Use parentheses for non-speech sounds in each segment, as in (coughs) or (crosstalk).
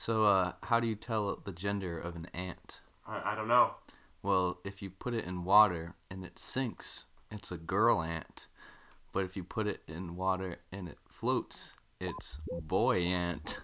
So, uh, how do you tell the gender of an ant? I, I don't know. Well, if you put it in water and it sinks, it's a girl ant. But if you put it in water and it floats, it's boy ant.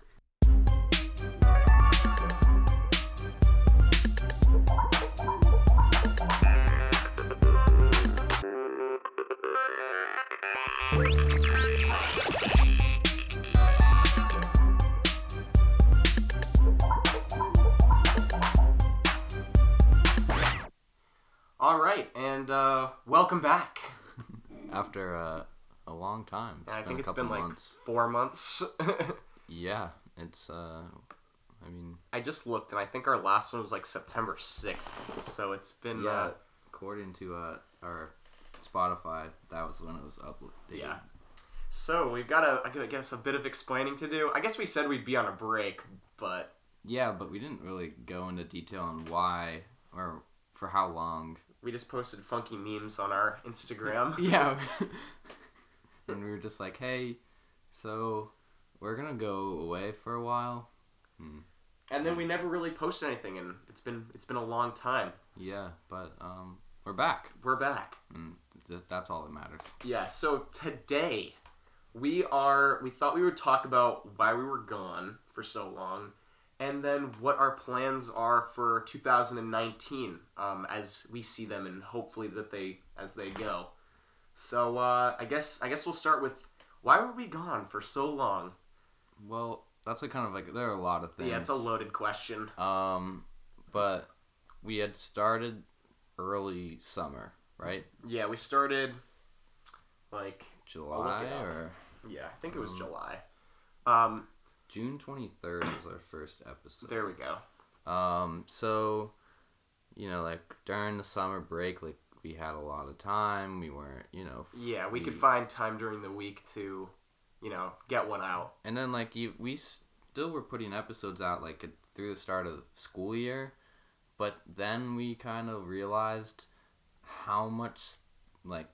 All right, and uh, welcome back. (laughs) After uh, a long time. It's I been think it's been like four months. (laughs) Yeah, it's. Uh, I mean, I just looked, and I think our last one was like September sixth. So it's been yeah. uh, According to uh, our Spotify, that was when it was uploaded. Yeah. So we've got a, I guess, a bit of explaining to do. I guess we said we'd be on a break, but Yeah, but we didn't really go into detail on why or for how long. We just posted funky memes on our Instagram. (laughs) Yeah. (laughs) and we were just like, hey, so we're gonna go away for a while. Hmm. And then we never really posted anything, and it's been it's been a long time. Yeah, but um, we're back. We're back. And just, that's all that matters. Yeah. So today we are. We thought we would talk about why we were gone for so long, and then what our plans are for 2019 um, as we see them, and hopefully that they as they go. So uh, I guess I guess we'll start with why were we gone for so long? Well, that's a kind of like there are a lot of things. Yeah, it's a loaded question. Um, but we had started early summer, right? Yeah, we started like July or yeah, I think it was Um, July. Um, June twenty third was our first episode. there we go. Um, so, you know, like during the summer break, like we had a lot of time. We weren't, you know, Yeah, we could find time during the week to, you know, get one out. and then like you, we still were putting episodes out like through the start of school year, but then we kind of realized how much like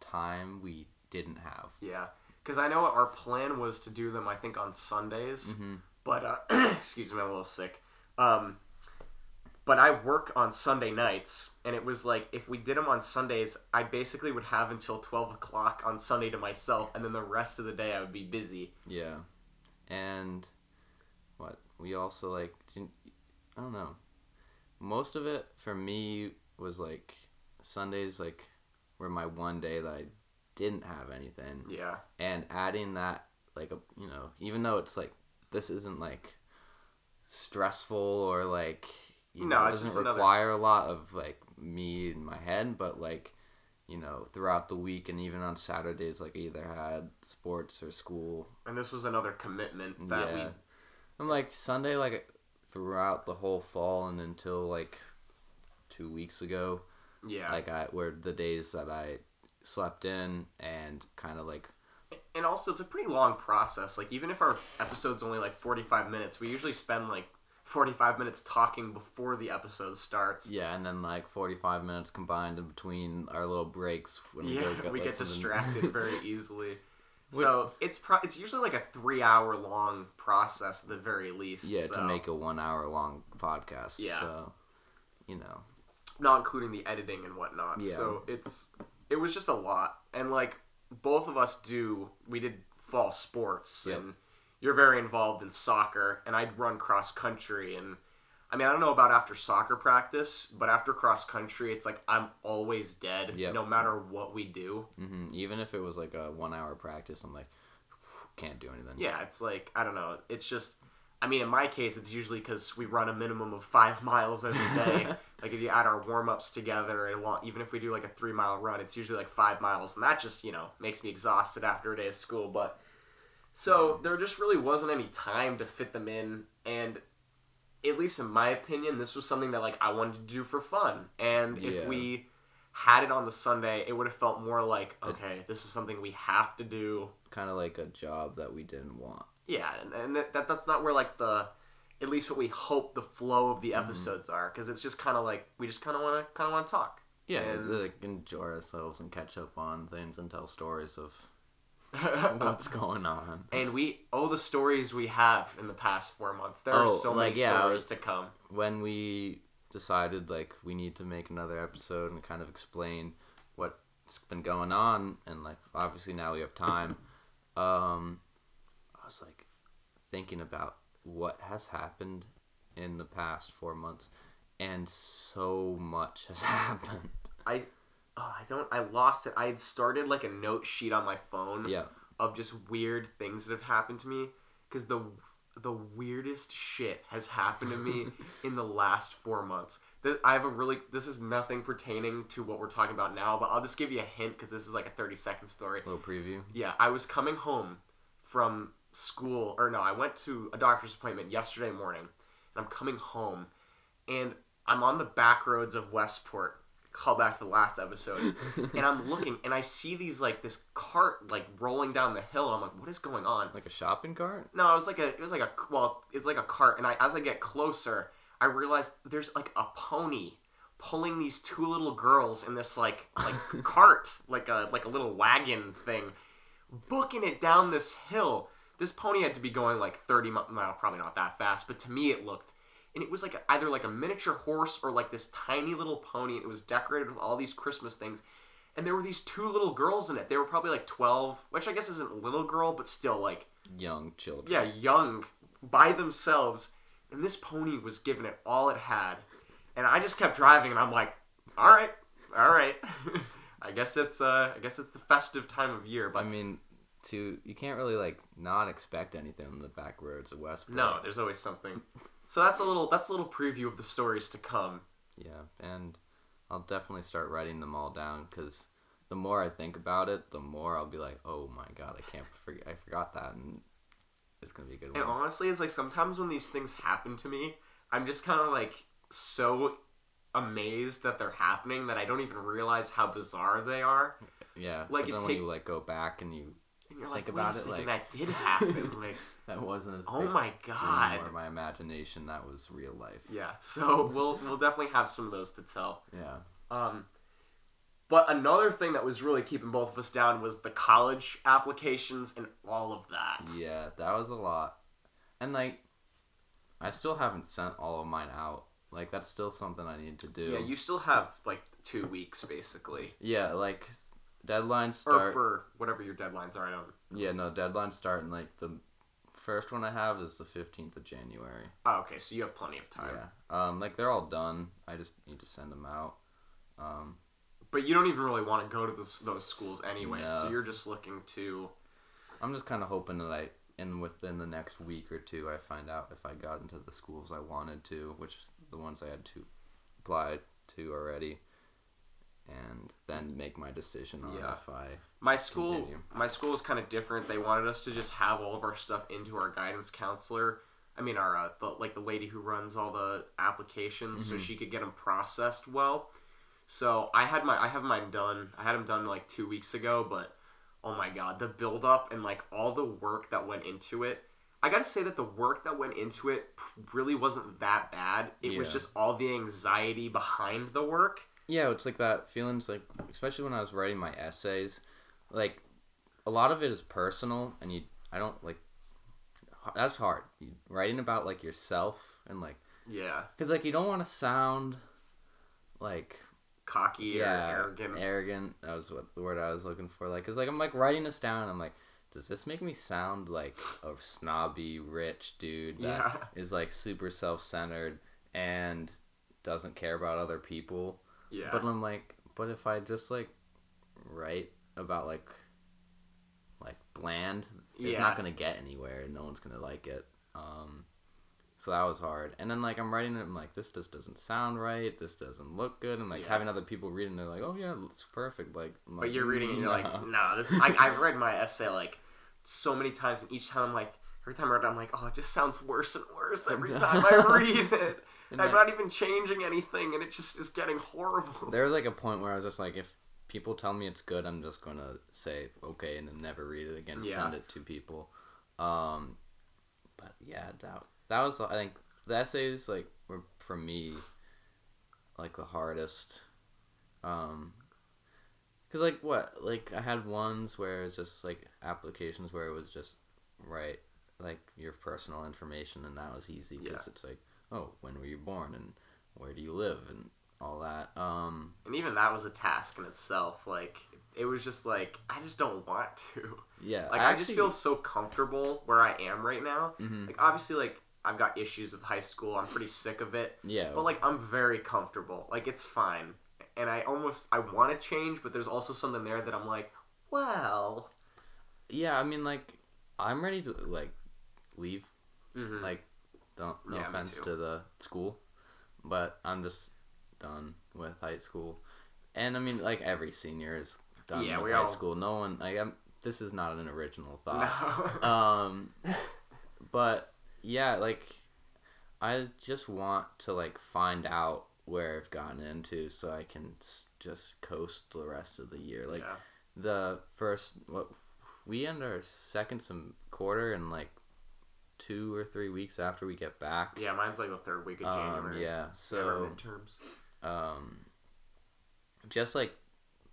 time we didn't have. Yeah, because I know our plan was to do them. I think on Sundays, hmm but uh, (clears throat) excuse me, I'm a little sick. Um, but I work on Sunday nights, and it was like if we did them on Sundays, I basically would have until twelve o'clock on Sunday to myself, and then the rest of the day I would be busy. Yeah, and what we also like, I don't know. Most of it for me was like Sundays, like were my one day that I didn't have anything, Yeah, and adding that like a you know even though it's like this isn't like stressful or like you No, know it doesn't another- require a lot of like me in my head, but like you know throughout the week and even on Saturdays like I either had sports or school and this was another commitment that yeah. I'm like Sunday, like throughout the whole fall and until like two weeks ago, yeah. like I were the days that I slept in and kind of like and also it's a pretty long process like even if our episode's only like 45 minutes we usually spend like 45 minutes talking before the episode starts yeah, and then like 45 minutes combined in between our little breaks when we yeah go get, we like, get distracted very easily (laughs) so it's pro- it's usually like a three hour long process at the very least yeah, so, to make a one hour long podcast. Yeah. So, you know, not including the editing and whatnot Yeah. so it's it was just a lot and like both of us do we did fall sports Yep. and you're very involved in soccer and i'd run cross country and i mean i don't know about after soccer practice but after cross country it's like i'm always dead Yep. no matter what we do hmm even if it was like a one hour practice, I'm like, can't do anything. yeah it's like i don't know it's just i mean in my case it's usually because we run a minimum of five (laughs) miles every day (laughs) like if you add our warm-ups together and long, even if we do like a three mile run it's usually like five miles and that just you know makes me exhausted after a day of school but so there just really wasn't any time to fit them in and at least in my opinion this was something that like i wanted to do for fun and Yeah. if we had it on the sunday it would have felt more like okay this is something we have to do Kind of like a job that we didn't want. Yeah, and, and that, that that's not where like the at least what we hope the flow of the Mm-hmm. episodes are because it's just kind of like we just kind of want to kind of want to talk. Yeah, And- like enjoy ourselves and catch up on things and tell stories of (laughs) what's going on. and we oh the stories we have in the past four months. There are Oh, so like, many yeah, stories was- to come. When we decided like we need to make another episode and kind of explain what's been going on, and like obviously now we have time. Um, was like thinking about what has happened in the past four months, and so much has (laughs) happened. I oh, I don't I lost it. I had started like a note sheet on my phone Yeah, of just weird things that have happened to me because the the weirdest shit has happened to me (laughs) in the last four months. Th- I have a really this is nothing pertaining to what we're talking about now, but I'll just give you a hint because this is like a thirty second story. little preview. Yeah, I was coming home from school, or no, I went to a doctor's appointment yesterday morning, and I'm coming home, and I'm on the back roads of Westport. Call back to the last episode, (laughs) and I'm looking, and I see these like this cart like rolling down the hill. I'm like, what is going on? like a shopping cart. No, it was like a it was like a well, it's like a cart, and I as I get closer, I realize there's like a pony pulling these two little girls in this like like (laughs) cart, like a like a little wagon thing, booking it down this hill. This pony had to be going like 30 miles, well, probably not that fast, but to me it looked. And it was like a, either like a miniature horse or like this tiny little pony. It was decorated with all these Christmas things. And there were these two little girls in it. They were probably like 12, which I guess isn't a little girl, but still like Young children. yeah, young by themselves, and this pony was giving it all it had. And I just kept driving, and I'm like, all right, all right. (laughs) I guess it's uh, I guess it's the festive time of year, but I mean, to you can't really like not expect anything on the back roads of Westport. no, there's always something. So that's a little that's a little preview of the stories to come. Yeah, and I'll definitely start writing them all down because the more I think about it, the more I'll be like, oh my god, I can't forget, I forgot that, and it's gonna be a good And one. honestly, it's like sometimes when these things happen to me, I'm just kind of like so amazed that they're happening that I don't even realize how bizarre they are. Yeah, like, but then when you like go back and you And you're like, Think wait about it, second, like- that did happen. (laughs) like, that wasn't. A oh thing- my god. Or my imagination. That was real life. Yeah, so we'll we'll definitely have some of those to tell. Yeah. Um, but another thing that was really keeping both of us down was the college applications and all of that. Yeah, that was a lot, and like, I still haven't sent all of mine out. Like that's still something I need to do. Yeah, you still have like two weeks basically, Yeah, like deadlines start. or for whatever your deadlines are. I don't. Yeah, no, deadlines start in like the first one I have is the fifteenth of January. Oh, okay, so you have plenty of time. Yeah, um, like they're all done. I just need to send them out. Um, But you don't even really want to go to those those schools anyway, so you're just looking to. I'm just kind of hoping that I, in within the next week or two, I find out if I got into the schools I wanted to, which the ones I had to apply to already, and then make my decision on Yeah. if I. My school, Continue. my school is kind of different. They wanted us to just have all of our stuff into our guidance counselor. I mean, our uh, the, like the lady who runs all the applications, so Mhm. she could get them processed well. So I had my I have mine done. I had them done like two weeks ago, but oh my god, the build up and like all the work that went into it. I gotta say that the work that went into it really wasn't that bad. It was just all the anxiety behind the work. Yeah, it's like that feelings like, especially when I was writing my essays, like a lot of it is personal, and you, I don't like. That's hard. You, writing about like yourself and like, Yeah, cause like you don't want to sound like cocky yeah, or arrogant. Arrogant. That was what the word I was looking for. Like, cause like I'm like writing this down. And I'm like, does this make me sound like a snobby rich dude that is Yeah. like super self centered and doesn't care about other people? Yeah. But I'm like, but if I just like write about like like bland, it's not gonna get anywhere. No one's gonna like it. Um, so that was hard. And then like I'm writing it, I'm like, this just doesn't sound right. This doesn't look good. And like Yeah. having other people read it, they're like, oh yeah, it's perfect. Like, I'm But like, you're reading it and you're like, "No." no, this. I, I've read my essay like so many times, and each time I'm like, every time I read it, I'm like, oh, it just sounds worse and worse every time I (laughs) read it. And I'm I- not even changing anything, and it just is getting horrible. there was like a point where I was just like, if people tell me it's good, I'm just gonna say okay and then never read it again. Yeah. Send it to people. Um, but yeah, that that was I think the essays like were for me like the hardest. Um, Cause like what? Like I had ones where it's just like applications where it was just write like your personal information and that was easy because Yeah. it's like oh when were you born and where do you live and all that. Um, And even that was a task in itself. Like it was just like I just don't want to. yeah, Like I, just feel so comfortable where I am right now. hmm Like obviously like I've got issues with high school. I'm pretty sick of it. yeah, But like I'm very comfortable. Like it's fine. And I almost I want to change, but there's also something there that I'm like, well, yeah. I mean, like I'm ready to like leave. mhm. Like, don't no Yeah, offense to the school, but I'm just done with high school. And I mean, like every senior is done Yeah, with high all- school. No one like I'm. This is not an original thought. no. (laughs) um but yeah like i just want to like find out where i've gotten into so i can just coast the rest of the year like yeah. the first what we end our second some quarter in like two or three weeks after we get back yeah, mine's like the third week of um, January. yeah Yeah, so midterms. um just like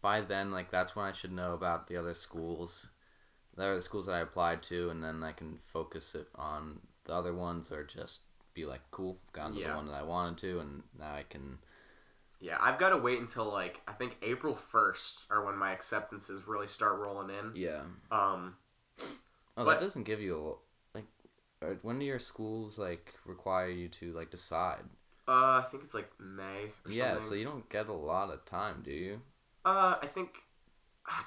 by then like that's when i should know about the other schools There are the schools that i applied to and then i can focus it on the other ones or just be like cool gotten to Yeah. the one that i wanted to and now i can Yeah, I've got to wait until like I think April first are when my acceptances really start rolling in. yeah Um, oh But- that doesn't give you when do your schools like require you to like decide uh, I think it's like May. Or yeah something. so you don't get a lot of time do you Uh, I think.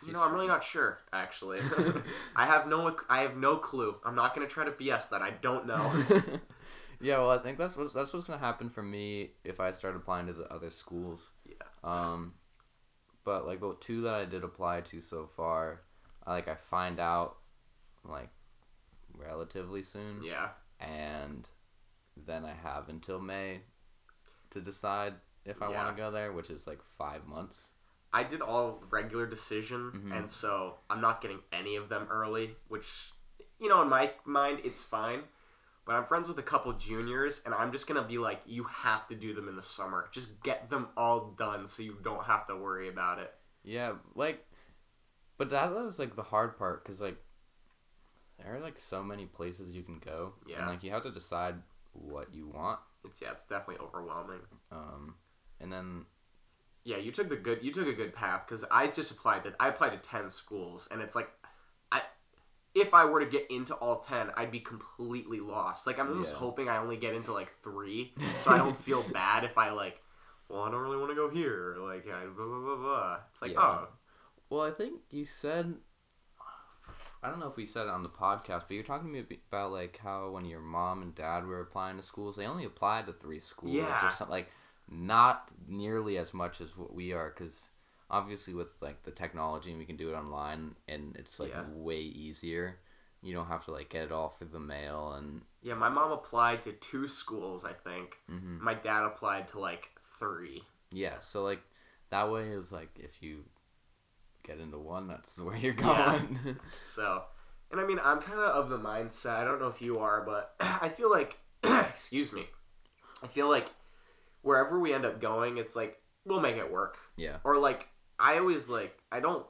You You know, I'm really not sure. Actually, (laughs) I have no. I have no clue. I'm not gonna try to BS that. I don't know. (laughs) yeah, well, I think that's what's that's what's gonna happen for me if I start applying to the other schools. Yeah. Um, but like the two that I did apply to so far, I like I find out like relatively soon, yeah. and then I have until May to decide if I Yeah. want to go there, which is like five months. I did all regular decision, Mhm. and so I'm not getting any of them early, which, you know, in my mind, it's fine. But I'm friends with a couple juniors, and I'm just gonna be like, you have to do them in the summer. Just get them all done so you don't have to worry about it. Yeah, like, but that was like the hard part because like there are like so many places you can go, Yeah. and like you have to decide what you want. It's yeah, it's definitely overwhelming. Um, and then Yeah, you took the good. You took a good path because I just applied to. I applied to ten schools, and it's like, I, if I were to get into all ten, I'd be completely lost. Like I'm almost Yeah. hoping I only get into like three, (laughs) so I don't feel bad if I like. Well, I don't really want to go here. Like, I, blah blah blah blah. It's like, Yeah. oh, Well, I think you said. I don't know if we said it on the podcast, but you're talking to me about like how when your mom and dad were applying to schools, they only applied to three schools Yeah. or something like not nearly as much as what we are because obviously with like the technology and we can do it online and it's like Yeah. way easier. You don't have to like get it all through the mail and yeah. My mom applied to two schools, I think. hmm My dad applied to like three. yeah. So like that way is like if you get into one, that's where you're Yeah. going. (laughs) So, and I mean, I'm kind of of the mindset. I don't know if you are, but (clears throat) I feel like, (clears throat) excuse me, I feel like wherever we end up going, it's like we'll make it work. yeah. Or like I always like I don't.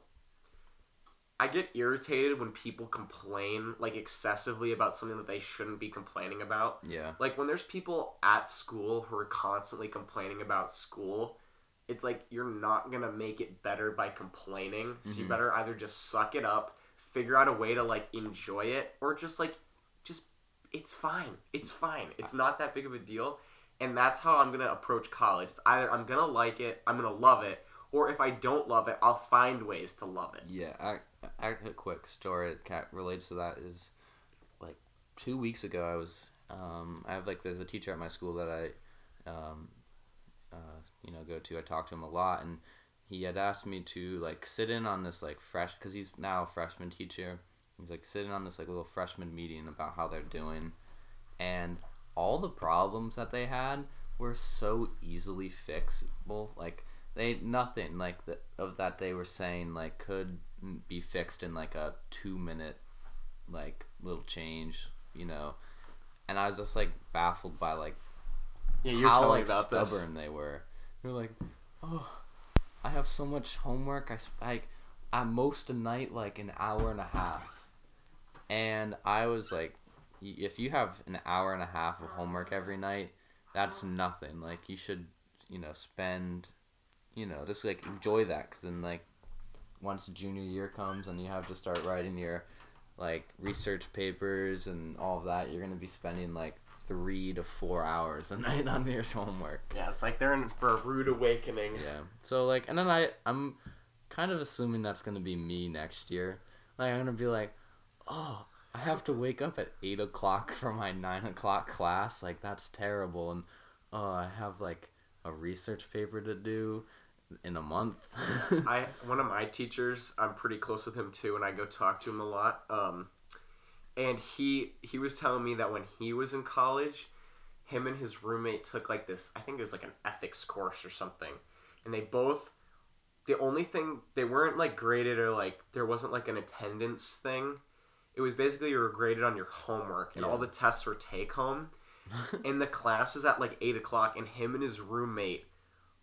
I get irritated when people complain like excessively about something that they shouldn't be complaining about. Yeah. Like when there's people at school who are constantly complaining about school, it's like you're not gonna make it better by complaining. So you Mhm. better either just suck it up, figure out a way to like enjoy it, or just like just it's fine. It's fine. It's not that big of a deal. And that's how I'm gonna approach college. It's either I'm gonna like it, I'm gonna love it, or if I don't love it, I'll find ways to love it. Yeah, I, I, a quick story that relates to that is like two weeks ago. I was um, I have like there's a teacher at my school that I um, uh, you know go to. I talked to him a lot, and he had asked me to like sit in on this like fresh because he's now a freshman teacher. He's like sitting on this like little freshman meeting about how they're doing, and all the problems that they had were so easily fixable. Like they nothing like the, of that they were saying like could be fixed in like a two minute like little change, you know. And I was just like baffled by like Yeah, you're how like stubborn they were. They're like, oh, I have so much homework. I like at most a night like an hour and a half, and I was like, if you have an hour and a half of homework every night, that's nothing. Like you should, you know, spend, you know, just like enjoy that. Cause then like, once junior year comes and you have to start writing your, like research papers and all of that, you're gonna be spending like three to four hours a (laughs) night on your homework. Yeah, it's like they're in for a rude awakening. Yeah. So like, and then I I'm kind of assuming that's gonna be me next year. Like I'm gonna be like, oh, I have to wake up at eight o'clock for my nine o'clock class. Like that's terrible. And oh, I have like a research paper to do in a month. (laughs) I one of my teachers, I'm pretty close with him too, and I go talk to him a lot. Um, and he he was telling me that when he was in college, him and his roommate took like this. I think it was like an ethics course or something, and they both. The only thing they weren't like graded or like there wasn't like an attendance thing. It was basically you were graded on your homework, and all the tests were take home. (laughs) and the class was at like eight o'clock, and him and his roommate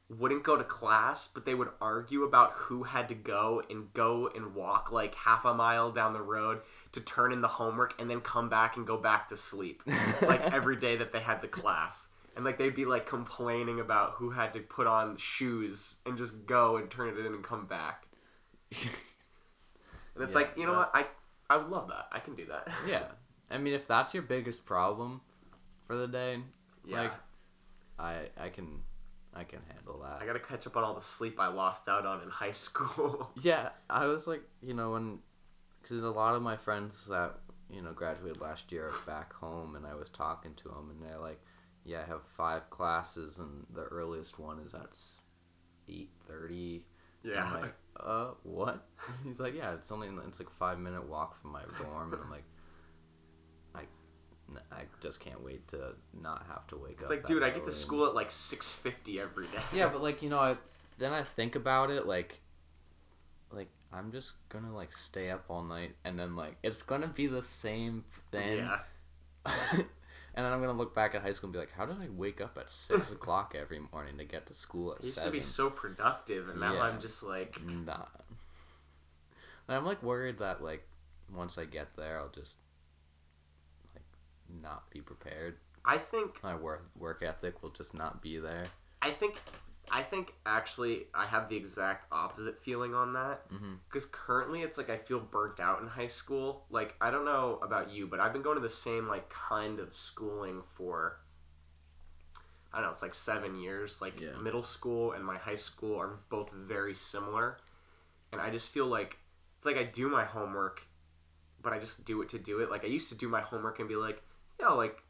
wouldn't go to class, but they would argue about who had to go and go and walk like half a mile down the road to turn in the homework and then come back and go back to sleep. (laughs) like every day that they had the class. And like they'd be like complaining about who had to put on shoes and just go and turn it in and come back. And it's Yeah, like, you know that- what? I I would love that. I can do that. (laughs) yeah. I mean, if that's your biggest problem for the day, Yeah. like, I I can I can handle that. I got to catch up on all the sleep I lost out on in high (laughs) school. Yeah, I was like, you know, when, because a lot of my friends that you know graduated last year are back home, and I was talking to them, and they're like, "Yeah, I have five classes, and the earliest one is at eight thirty. yeah. I'm like, uh, what? (laughs) He's like, yeah, it's only it's like five minute walk from my dorm, and I'm like, I just can't wait to not have to wake It's up. It's like, dude, I get to school at like 6:50 every day. yeah, but like you know, I then I think about it like, like I'm just gonna like stay up all night, and then like it's gonna be the same thing. Yeah. (laughs) and then I'm gonna look back at high school and be like, how did I wake up at six (laughs) o'clock every morning to get to school at I used seven? to be so productive, and now Yeah. I'm just like, Nah. And I'm like worried that like once I get there, I'll just like not be prepared. I think, My work work ethic will just not be there. I think, I think actually, I have the exact opposite feeling on that. Mm-hmm. Because currently, it's like I feel burnt out in high school. Like I don't know about you, but I've been going to the same like kind of schooling for. I don't know. It's like seven years. Like Yeah. middle school and my high school are both very similar, and I just feel like it's like I do my homework, but I just do it to do it. Like I used to do my homework and be like, yeah, like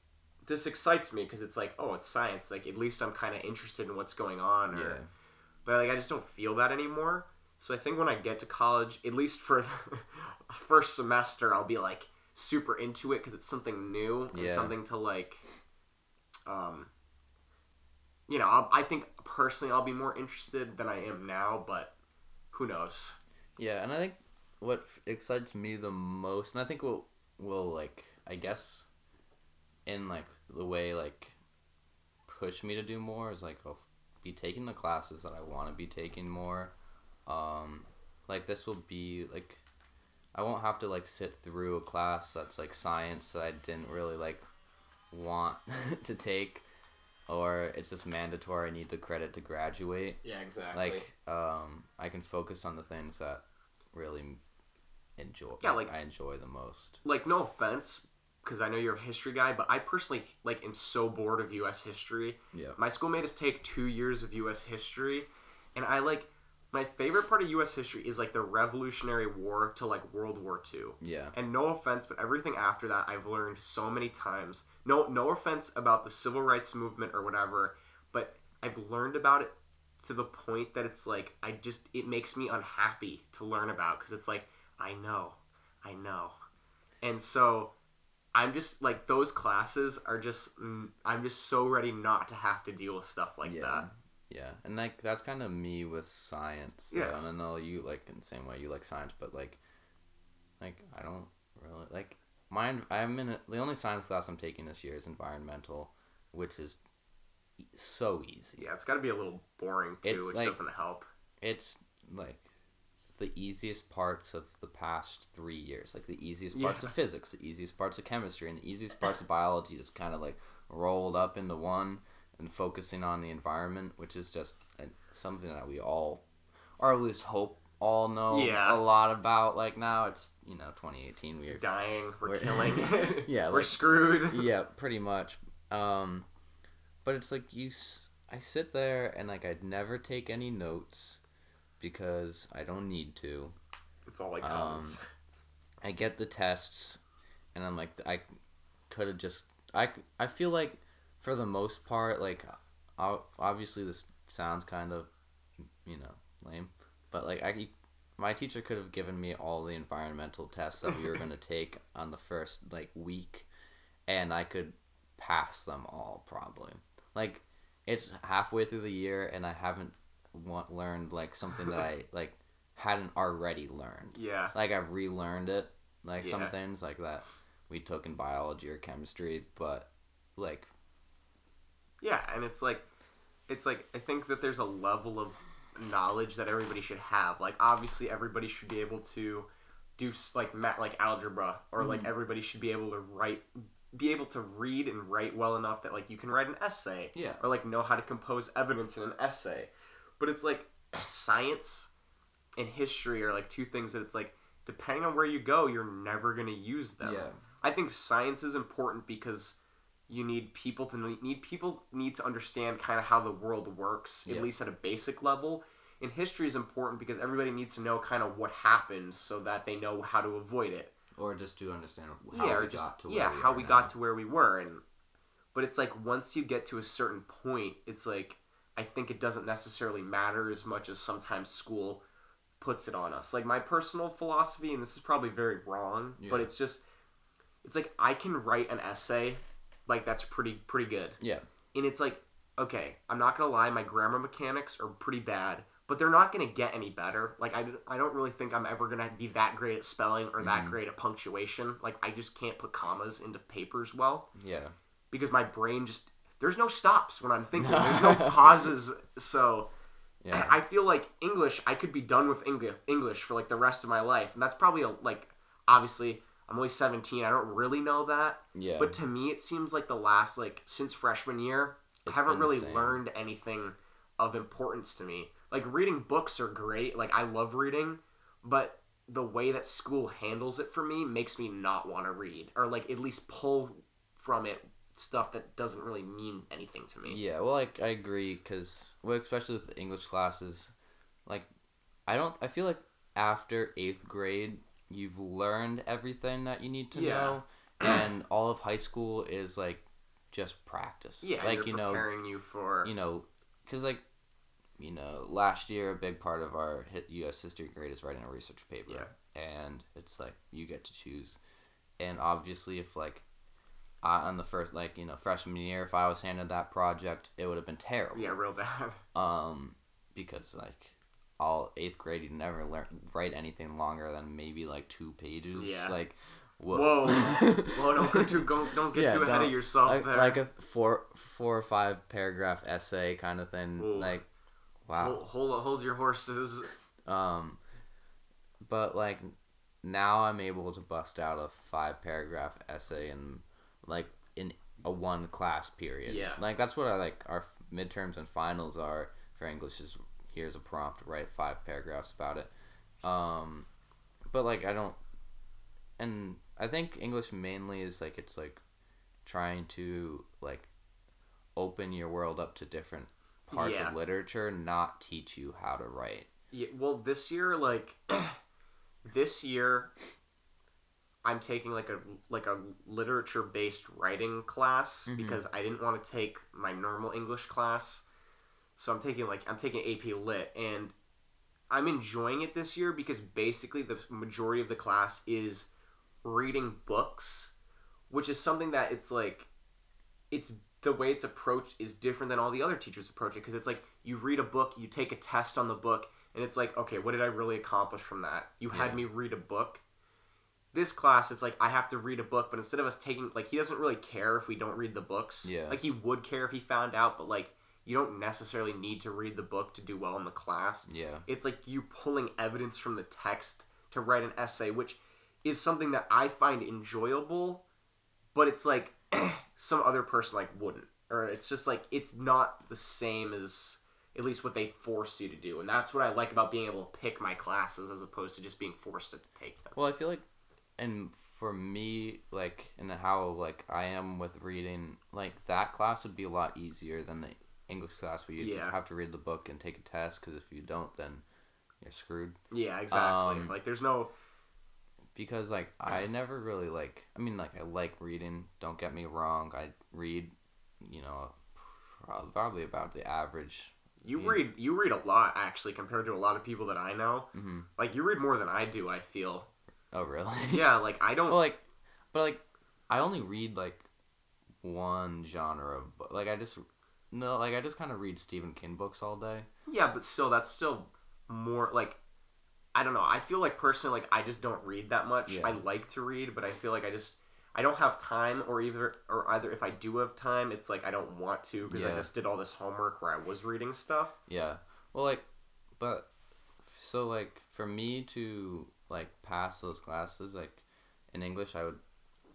this excites me because it's like, oh, it's science. Like at least I'm kind of interested in what's going on. Or, Yeah. but like I just don't feel that anymore. So I think when I get to college, at least for the (laughs) first semester, I'll be like super into it because it's something new and Yeah. something to like, um, you know, I'll, I think personally I'll be more interested than I am now, but who knows? Yeah, and I think what excites me the most, and I think will will like I guess in like the way like push me to do more is like I'll be taking the classes that I want to be taking more. Um, like this will be like I won't have to like sit through a class that's like science that I didn't really like want (laughs) to take, or it's just mandatory. I need the credit to graduate Yeah, exactly. like um i can focus on the things that really enjoy Yeah, like- i enjoy the most like no offense because i know you're a history guy but i personally like am so bored of us history. Yeah. My school made us take two years of us history and i like my favorite part of us history is like the revolutionary war to like world war ii yeah. And no offense but everything after that i've learned so many times. No no offense about the civil rights movement or whatever but i've learned about it to the point that it's like i just it makes me unhappy to learn about because it's like i know. I know. And so i'm just like those classes are just mm, i'm just so ready not to have to deal with stuff like yeah. that. Yeah. And like that's kind of me with science though. Yeah. and i know you like in the same way. You like science but like like i don't really like mine i'm in a, the only science class i'm taking this year is environmental which is so easy. Yeah it's got to be a little boring too which like- doesn't help. it's like the easiest parts of the past three years, like the easiest parts Yeah. of physics, the easiest parts of chemistry, and the easiest parts of biology, just kind of like rolled up into one, and focusing on the environment, which is just something that we all, or at least hope all know Yeah. a lot about. Like now, it's you know 2018. We're dying. We're, we're- killing. (laughs) Yeah, we're like- screwed. yeah, pretty much. Um, but it's like you, I sit there and like I'd never take any notes because I don't need to. It's all like Um. I get the tests, and I'm like I could have just I I feel like for the most part like obviously this sounds kind of you know lame, but like I my teacher could have given me all the environmental tests that we were going (laughs) to take on the first like week and I could pass them all probably. Like it's halfway through the year and I haven't want, learned like something that I (laughs) like hadn't already learned yeah. like I've relearned it, like some things like that we took in biology or chemistry, but like Yeah, and it's like it's like I think that there's a level of knowledge that everybody should have. Like obviously everybody should be able to do like math like algebra or like Mm-hmm. everybody should be able to write be able to read and write well enough that like you can write an essay yeah, or like know how to compose evidence in an essay. But it's like science and history are like two things that it's like depending on where you go, you're never going to use them. yeah, I think science is important because you need people to need people need to understand kind of how the world works Yeah. at least at a basic level. And history is important because everybody needs to know kind of what happened so that they know how to avoid it. or just to understand how yeah, we just got to where yeah, we how we now. got to where we were and but it's like once you get to a certain point, it's like I think it doesn't necessarily matter as much as sometimes school puts it on us. Like my personal philosophy, and this is probably very wrong, but it's just it's like I can write an essay like that's pretty pretty good. Yeah. And it's like, okay, I'm not gonna lie, my grammar mechanics are pretty bad, but they're not gonna get any better. Like I, I don't really think I'm ever gonna be that great at spelling or that Mhm. great at punctuation. Like I just can't put commas into papers well Yeah, because my brain just there's no stops when I'm thinking. There's no (laughs) pauses. So yeah, I feel like English, I could be done with English English for like the rest of my life, and that's probably a, like obviously I'm only 17. I don't really know that, yeah. but to me it seems like the last like since freshman year, It's I haven't really same. learned anything of importance to me. Like reading books are great. Like I love reading, but the way that school handles it for me makes me not want to read or like at least pull from it stuff that doesn't really mean anything to me. Yeah, well, like I agree because, well, especially with the English classes, like I don't. I feel like after eighth grade, you've learned everything that you need to Yeah. know, and (clears throat) all of high school is like just practice. Yeah, like you know, preparing you for you know, because like you know, last year a big part of our U.S. history grade is writing a research paper, Yeah. and it's like you get to choose, and obviously if like. I, on the first, like you know, freshman year, if I was handed that project, it would have been terrible yeah, real bad. (laughs) um because like all eighth grade you never learn write anything longer than maybe like two pages Yeah. like Whoa. (laughs) Whoa, don't get too go, don't get Yeah, too ahead of yourself like, there. like a four four or five paragraph essay kind of thing Ooh. like wow hold, hold hold your horses. um but like now i'm able to bust out a five paragraph essay in like in a one class period Yeah. like that's what i like our midterms and finals are for english is here's a prompt write five paragraphs about it um but like i don't and i think english mainly is like it's like trying to like open your world up to different parts Yeah. of literature not teach you how to write Yeah, well, this year, like, (clears throat) this year, I'm taking like a like a literature based writing class Mhm. because I didn't want to take my normal English class, so I'm taking like I'm taking AP Lit and I'm enjoying it this year because basically the majority of the class is reading books, which is something that it's like it's the way it's approached is different than all the other teachers approach it because it's like you read a book, you take a test on the book, and it's like, okay, what did I really accomplish from that? You had Yeah. me read a book. This class, it's like I have to read a book, but instead of us taking like he doesn't really care if we don't read the books. Yeah. Like he would care if he found out, but like you don't necessarily need to read the book to do well in the class. Yeah. It's like you pulling evidence from the text to write an essay, which is something that I find enjoyable, but it's like (clears throat) some other person like wouldn't. Or it's just like it's not the same as at least what they force you to do. And that's what I like about being able to pick my classes as opposed to just being forced to take them. Well, I feel like, and for me, like, and how like I am with reading, like that class would be a lot easier than the English class where you Yeah. have to read the book and take a test. Because if you don't, then you're screwed. Yeah, exactly. Um, like there's no Because like I never really like. I mean, like I like reading. Don't get me wrong. I read, you know, probably about the average. you Yeah. read you read a lot actually compared to a lot of people that I know. hmm Like you read more than I do, I feel. Oh really? (laughs) Yeah, like I don't Well, like, but like, I only read like one genre of book. Like, I just no, like I just kind of read Stephen King books all day. Yeah, but still, that's still more like I don't know. I feel like personally, like I just don't read that much. Yeah. I like to read, but I feel like I just I don't have time, or either or either if I do have time, it's like I don't want to because I just did all this homework where I was reading stuff. Yeah. Well, like, but so like for me to like pass those classes, like in English, I would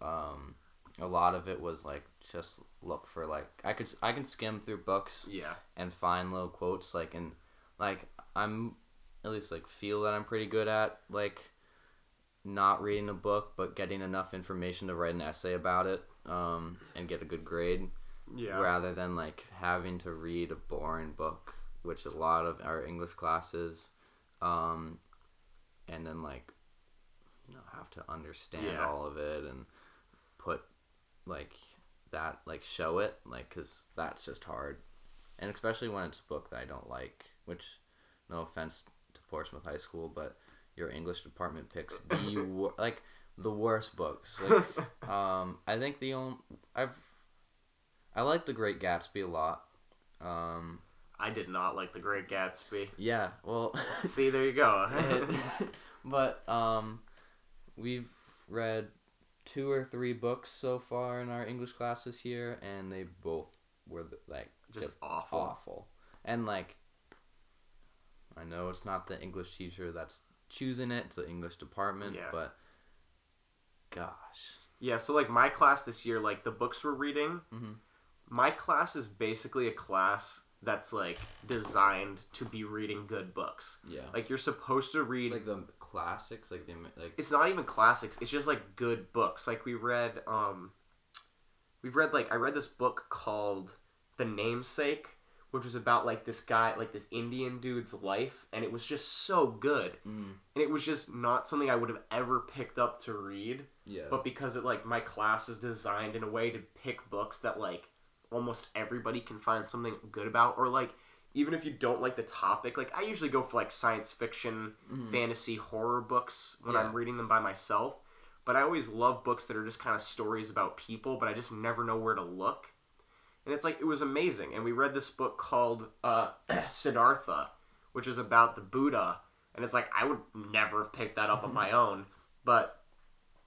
um a lot of it was like just look for like I could I can skim through books Yeah, and find little quotes like and like I'm at least like feel that I'm pretty good at like not reading a book but getting enough information to write an essay about it um, and get a good grade yeah, rather than like having to read a boring book which a lot of our English classes um, and then like you know have to understand Yeah. all of it and put like that like show it like because that's just hard. And especially when it's a book that i don't like which no offense to portsmouth high school but your english department picks the (laughs) wor- like the worst books. Like (laughs) um i think the only i've i like the great gatsby a lot. Um I did not like the Great Gatsby. yeah well (laughs) See, there you go. (laughs) (laughs) but um, we've read two or three books so far in our English class this year, and they both were like just, just, awful. awful. And like, I know it's not the English teacher that's choosing it; it's the English department. Yeah. But gosh, Yeah, so like my class this year, like the books we're reading, Mhm. my class is basically a class that's like designed to be reading good books. yeah, Like you're supposed to read like the classics, like the like it's not even classics, it's just like good books. Like we read um we've read like I read this book called The Namesake, which was about like this guy, like this Indian dude's life, and it was just so good. mm, And it was just not something I would have ever picked up to read. yeah, but because it like my class is designed in a way to pick books that like almost everybody can find something good about or like even if you don't like the topic like i usually go for like science fiction Mhm. fantasy horror books when Yeah. i'm reading them by myself but i always love books that are just kind of stories about people but i just never know where to look and it's like it was amazing and we read this book called uh, (clears throat) siddhartha which is about the buddha and it's like i would never have picked that up on my own but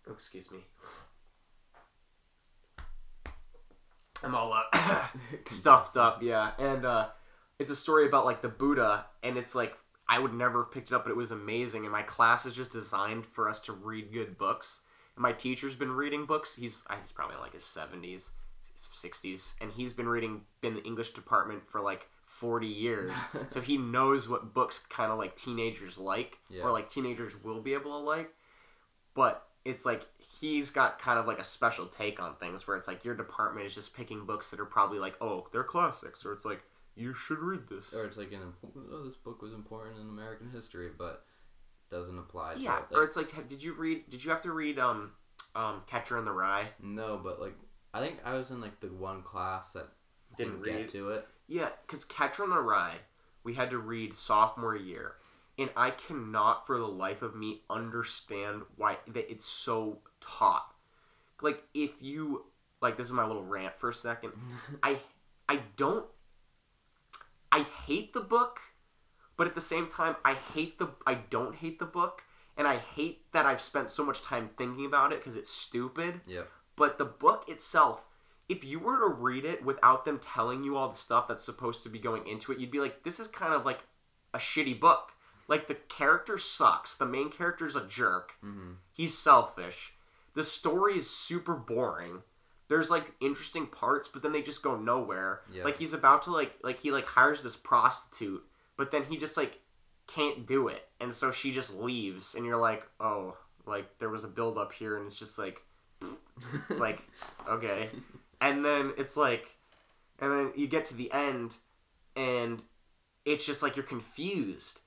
oh, excuse me i'm all uh, (coughs) stuffed up yeah. And uh it's a story about like the buddha and it's like i would never have picked it up but it was amazing and my class is just designed for us to read good books. And my teacher's been reading books. He's uh, he's probably in like his 70s 60s and he's been reading been the english department for like 40 years. (laughs) So he knows what books kind of like teenagers like Yeah. or like teenagers will be able to like. But it's like he's got kind of like a special take on things where it's like your department is just picking books that are probably like oh they're classics or it's like you should read this or it's like an oh, this book was important in American history, but doesn't apply. to yeah it. or it's like did you read did you have to read um um catcher in the rye no, but like I think I was in like the one class that Didn't didn't, read? get to it. yeah because catcher in the rye we had to read sophomore year and i cannot for the life of me understand why that it's so taught like if you like this is my little rant for a second (laughs) I I don't I hate the book, but at the same time I hate the I don't hate the book and I hate that I've spent so much time thinking about it cuz it's stupid, yeah, but the book itself if you were to read it without them telling you all the stuff that's supposed to be going into it, you'd be like, this is kind of like a shitty book. Like the character sucks. The main character's a jerk. Mm-hmm. He's selfish. The story is super boring. There's like interesting parts, but then they just go nowhere. Yeah. Like he's about to like like he like hires this prostitute, but then he just like can't do it, and so she just leaves, and you're like, oh, like there was a build up here, and it's just like (laughs) it's like okay, and then it's like, and then you get to the end, and it's just like you're confused,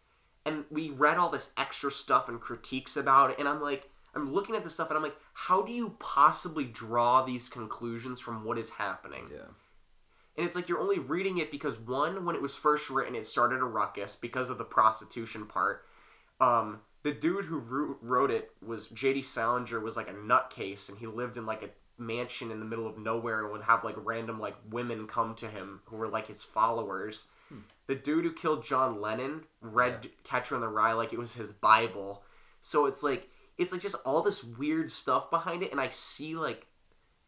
and we read all this extra stuff and critiques about it, and I'm like. I'm looking at this stuff and I'm like, how do you possibly draw these conclusions from what is happening? yeah. And it's like you're only reading it because one, when it was first written, it started a ruckus because of the prostitution part. Um, the dude who wrote- wrote it was J.D. Salinger was like a nutcase, and he lived in like a mansion in the middle of nowhere and would have like random like women come to him who were like his followers. The dude who killed John Lennon read Catcher in the Rye like it was his Bible. So it's like it's like just all this weird stuff behind it, and I see like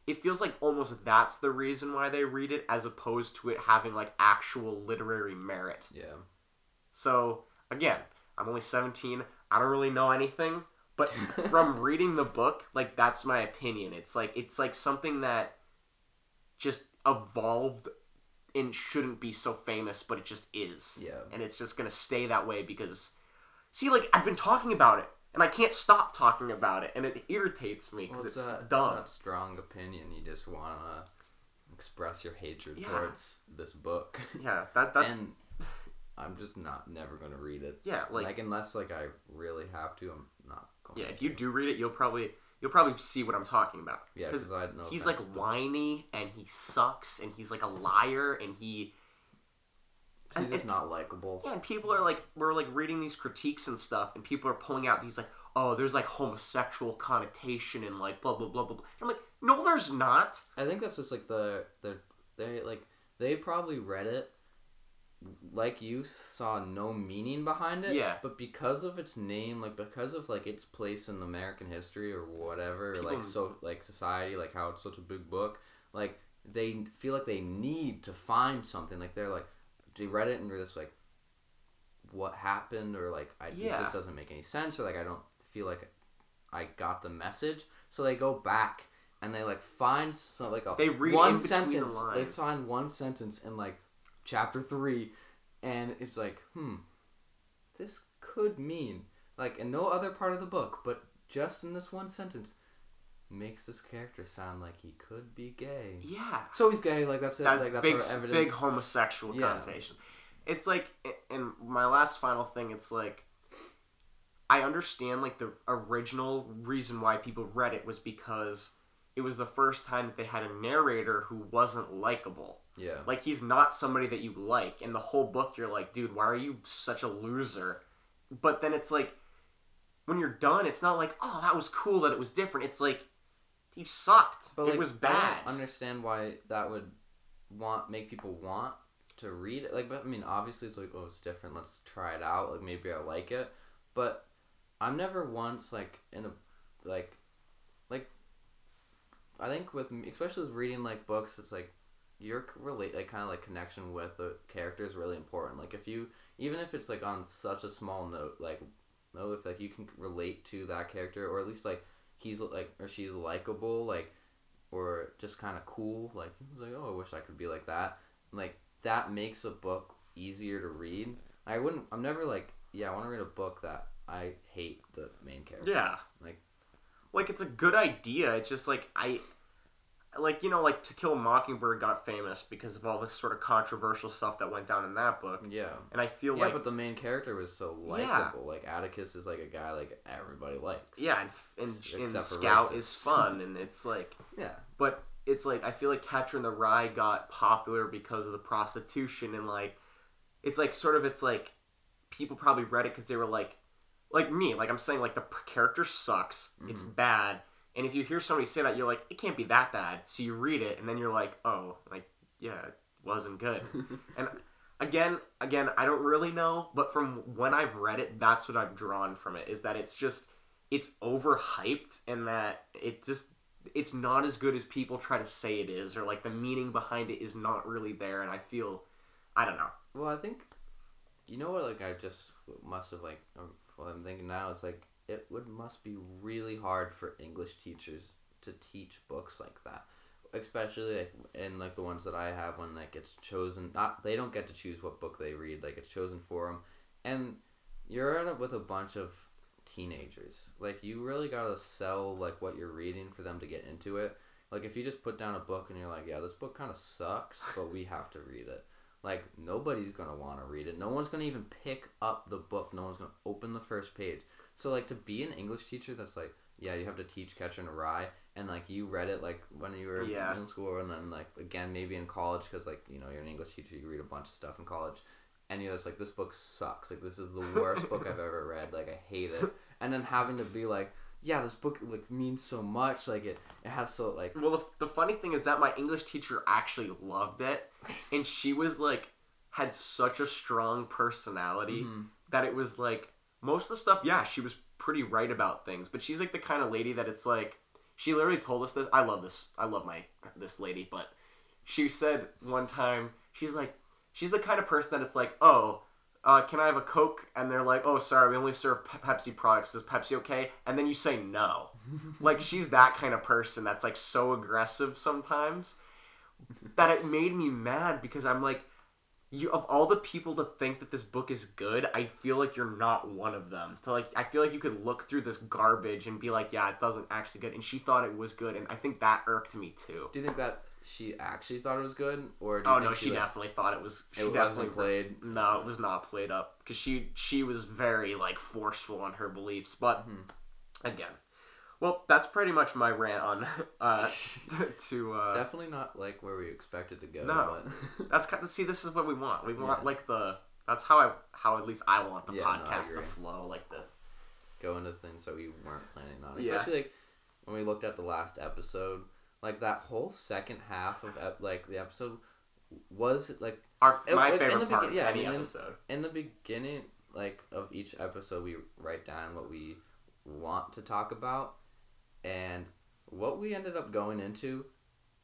it feels like almost that's the reason why they read it as opposed to it having like actual literary merit. Yeah. So again, I'm only 17. I don't really know anything, but (laughs) from reading the book, like that's my opinion. It's like it's like something that just evolved and shouldn't be so famous, but it just is. Yeah. And it's just gonna stay that way because see, like I've been talking about it and I can't stop talking about it, and it irritates me Well, because it's, a, it's dumb. not strong opinion. You just want to express your hatred Yeah. towards this book. (laughs) Yeah, that that and I'm just not never gonna read it. yeah, like, Like, unless like I really have to, I'm not going. yeah. If you do read it, you'll probably you'll probably see what I'm talking about. yeah, 'Cause because I know he's like whiny and he sucks and he's like a liar and he he's and- just and- not likable. yeah and people are like we're like reading these critiques and stuff and people are pulling out these like oh there's like homosexual connotation and like blah blah blah blah, blah. I'm like no there's not I think that's just like the the they like they probably read it like you saw no meaning behind it. Yeah. But because of its name, like because of like its place in American history or whatever, or, like so like society, like how it's such a big book, like they feel like they need to find something. Like they're like they read it and they're just like what happened or like I, Yeah. it just doesn't make any sense or like I don't feel like I got the message. So they go back and they like find some like a They read one between the sentence. They find one sentence in like chapter three, and it's like, hmm, this could mean like in no other part of the book, but just in this one sentence, makes this character sound like he could be gay. yeah So he's gay. Like that's it. that like that's big our evidence. big homosexual Yeah. connotation it's like and my last final thing it's like I understand like the original reason why people read it was because it was the first time that they had a narrator who wasn't likable. yeah. Like he's not somebody that you like. In the whole book, you're like, dude, why are you such a loser? But then it's like, when you're done, it's not like, oh, that was cool that it was different. It's like, he sucked. But it like, was I bad. don't understand why that would want make people want to read it. Like, but I mean, obviously it's like, oh, it's different. Let's try it out. Like, maybe I like it. But I'm never once like in a like like I think with especially with reading like books, it's like your relate like kind of like connection with the character is really important. Like if you even if it's like on such a small note, like know if like you can relate to that character or at least like he's like or she's likable, like or just kind of cool. Like he was like, oh, I wish I could be like that. Like that makes a book easier to read. I wouldn't. I'm never like, yeah, I want to read a book that I hate the main character. yeah. Like- like it's a good idea. It's just like I, like you know, like To Kill a Mockingbird got famous because of all this sort of controversial stuff that went down in that book, Yeah. and I feel Yeah, like but the main character was so Yeah. likable. Like Atticus is like a guy like everybody likes. yeah, and, and, and Scout is fun, and it's like (laughs) Yeah. but it's like I feel like Catcher in the Rye got popular because of the prostitution and like it's like sort of it's like people probably read it because they were like like me like I'm saying like the character sucks it's Mhm. bad and if you hear somebody say that you're like it can't be that bad so you read it and then you're like oh like yeah it wasn't good (laughs) and again again I don't really know but from when I've read it that's what I've drawn from it is that it's just it's overhyped and that it just it's not as good as people try to say it is or like the meaning behind it is not really there and I feel I don't know. Well, I think, you know what? Like I just must have like or what I'm thinking now is like it would must be really hard for English teachers to teach books like that, especially like in like the ones that I have when like it's chosen. Not they don't get to choose what book they read. Like it's chosen for them, and you're in it with a bunch of teenagers. Like you really gotta sell like what you're reading for them to get into it. Like if you just put down a book and you're like, yeah, this book kind of sucks, but we have to read it. Like nobody's gonna want to read it. No one's gonna even pick up the book. No one's gonna open the first page. So like to be an English teacher, that's like, yeah, you have to teach Catcher in a Rye, and like you read it like when you were Yeah. in school, and then like again maybe in college because like you know you're an English teacher, you read a bunch of stuff in college, and you're just like this book sucks. Like this is the worst book I've ever read. Like I hate it. (laughs) And then having to be like, yeah, this book like means so much. Like it it has so like Well, the, the funny thing is that my English teacher actually loved it, and she was like, had such a strong personality mhm. that it was like most of the stuff. Yeah, she was pretty right about things, but she's like the kind of lady that it's like she literally told us this. I love this. I love my this lady, but she said one time she's like she's the kind of person that it's like oh. Uh, can I have a Coke? And they're like, "Oh, sorry, we only serve Pe- Pepsi products. Is Pepsi okay?" And then you say no. (laughs) like she's that kind of person that's like so aggressive sometimes that it made me mad because I'm like, you of all the people to think that this book is good, I feel like you're not one of them. To like, I feel like you could look through this garbage and be like, yeah, it doesn't actually good, and she thought it was good, and I think that irked me too. Do you think that she actually thought it was good, or do you Oh no, she like, definitely thought it was. She it definitely played? No, it was not played up because she she was very like forceful on her beliefs. But Mhm. again, well, that's pretty much my rant on (laughs) uh, (laughs) (laughs) to. Uh, Definitely not like where we expected to go. No. but- that's kind of see. This is what we want. We want Yeah. like the. That's how I how at least I want the Yeah, no, podcast to flow like this. go into things that we weren't planning on. Yeah. Especially like when we looked at the last episode, like that whole second half of ep- like the episode was like Our It- my it- favorite part yeah, any episode. in the beginning like of each episode we write down what we want to talk about and what we ended up going into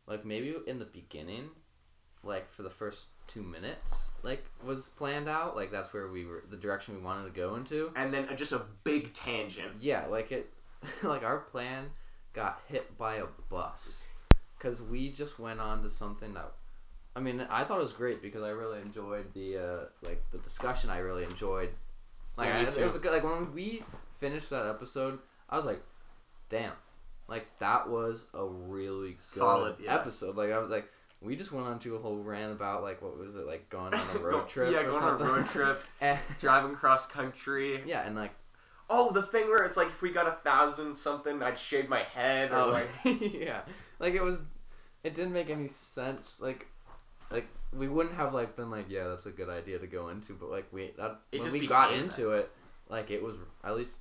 like maybe in the beginning like for the first two minutes like was planned out like that's where we were the direction we wanted to go into And then uh, just a big tangent. yeah like it (laughs) like our plan got hit by a bus because we just went on to something that i mean i thought it was great because i really enjoyed the uh like the discussion i really enjoyed like Yeah, I, it was a good like when we finished that episode i was like damn like that was a really good Solid, yeah. episode like i was like we just went on to a whole rant about like what was it like going on a (laughs) road trip yeah, going something on a road trip, (laughs) and, driving cross country. yeah and like Oh, the thing where it's like if we got a thousand something, I'd shave my head or Oh, like. (laughs) yeah. Like it was, it didn't make any sense. Like, like we wouldn't have like been like, yeah, that's a good idea to go into. But like we, that, It when just we got into it, like it was at least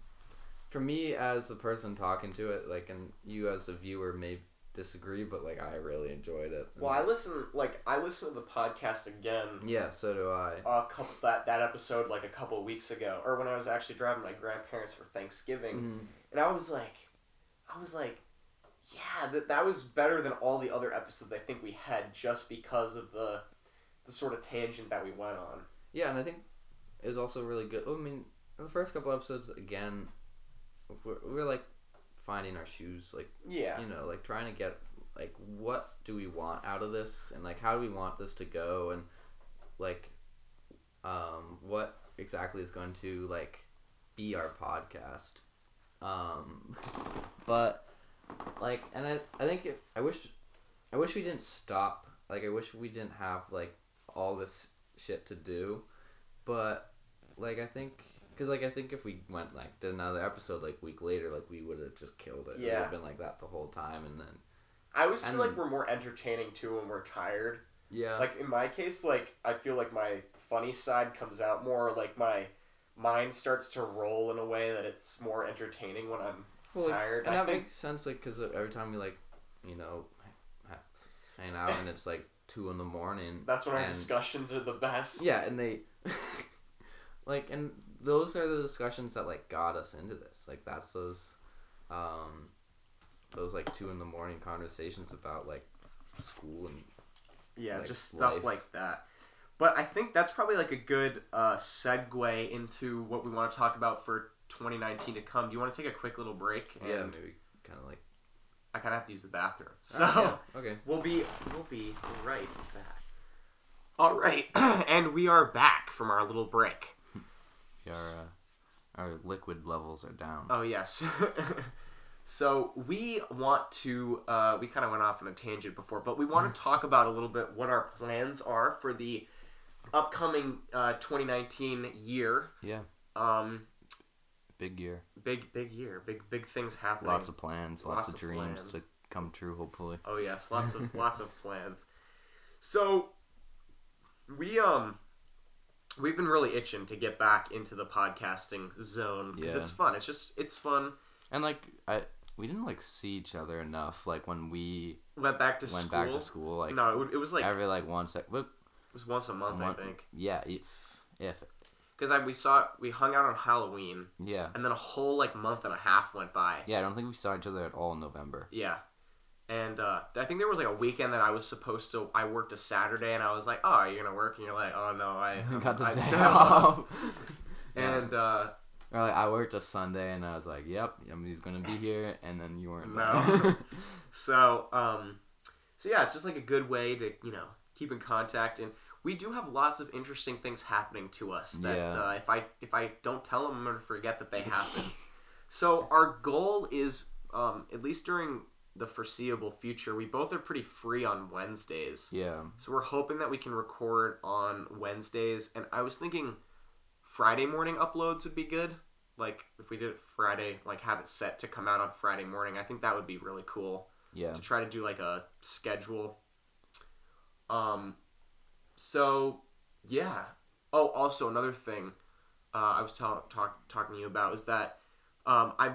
for me as the person talking to it, like, and you as a viewer may disagree, but like I really enjoyed it. Well, I listen like I listened to the podcast again. yeah, so do I. A couple that that episode like a couple weeks ago, or when I was actually driving my grandparents for Thanksgiving, Mhm. and I was like, I was like, yeah, that that was better than all the other episodes I think we had, just because of the the sort of tangent that we went on. Yeah, and I think it was also really good. I mean, the first couple episodes again, we're, we're like finding our shoes, like. Yeah, you know like trying to get like what do we want out of this? And like how do we want this to go? And like um what exactly is going to like be our podcast? Um (laughs) but like and i i think if, i wish i wish we didn't stop. Like i wish we didn't have like all this shit to do. But like i think because like i think if we went like did another episode like week later like we would have just killed it it would Yeah. have been like that the whole time and then I always feel like we're more entertaining too when we're tired. yeah Like in my case, like I feel like my funny side comes out more. Like my mind starts to roll in a way that it's more entertaining when I'm Well, like, tired. and I that think makes sense like because every time we like you know hang out and it's like two in the morning that's when our discussions are the best. yeah and they (laughs) like and those are the discussions that like got us into this like that's those um those like two in the morning conversations about like school and Yeah, like, just stuff life. like that. But I think that's probably like a good uh, segue into what we want to talk about for 2019 to come. Do you want to take a quick little break? yeah, maybe kind of like. I kind of have to use the bathroom, so Ah, yeah, okay. we'll be we'll be right back. All right, (clears throat) and we are back from our little break. Our uh, our liquid levels are down. Oh yes. (laughs) so we want to uh, we kind of went off on a tangent before, but we want to talk about a little bit what our plans are for the upcoming uh, 2019 year. Yeah, Um, big year. big big year, big big things happening. Lots of plans, lots, Lots of of dreams plans. to come true. Hopefully. Oh yes, lots of (laughs) lots of plans. So we um we've been really itching to get back into the podcasting zone because Yeah. it's fun. It's just it's fun. And like I, we didn't like see each other enough. Like when we Went back to went school. back to school, like no, it, it was like every like once. Like, it was once a month, one- I think. yeah, if if Because I we saw we hung out on Halloween, yeah, and then a whole like month and a half went by. yeah. I don't think we saw each other at all in November. Yeah. And uh, I think there was like a weekend that I was supposed to. I worked a Saturday, and I was like, "Oh, you're gonna work?" And you're like, "Oh no, I (laughs) I got the I- day (laughs) off. (laughs) Yeah. And uh, Or like I worked a Sunday and I was like, "Yep, he's gonna be here," and then you weren't. No. so um, so yeah, it's just like a good way to you know keep in contact, and we do have lots of interesting things happening to us that Yeah. uh, if I if I don't tell them, I'm gonna forget that they happen. so our goal is um, at least during the foreseeable future, we both are pretty free on Wednesdays. yeah, So we're hoping that we can record on Wednesdays, and I was thinking Friday morning uploads would be good. Like if we did it Friday, like have it set to come out on Friday morning. I think that would be really cool yeah, to try to do like a schedule. Um, so yeah. Oh, also another thing, uh, I was tell- talk talking to you about is that um, I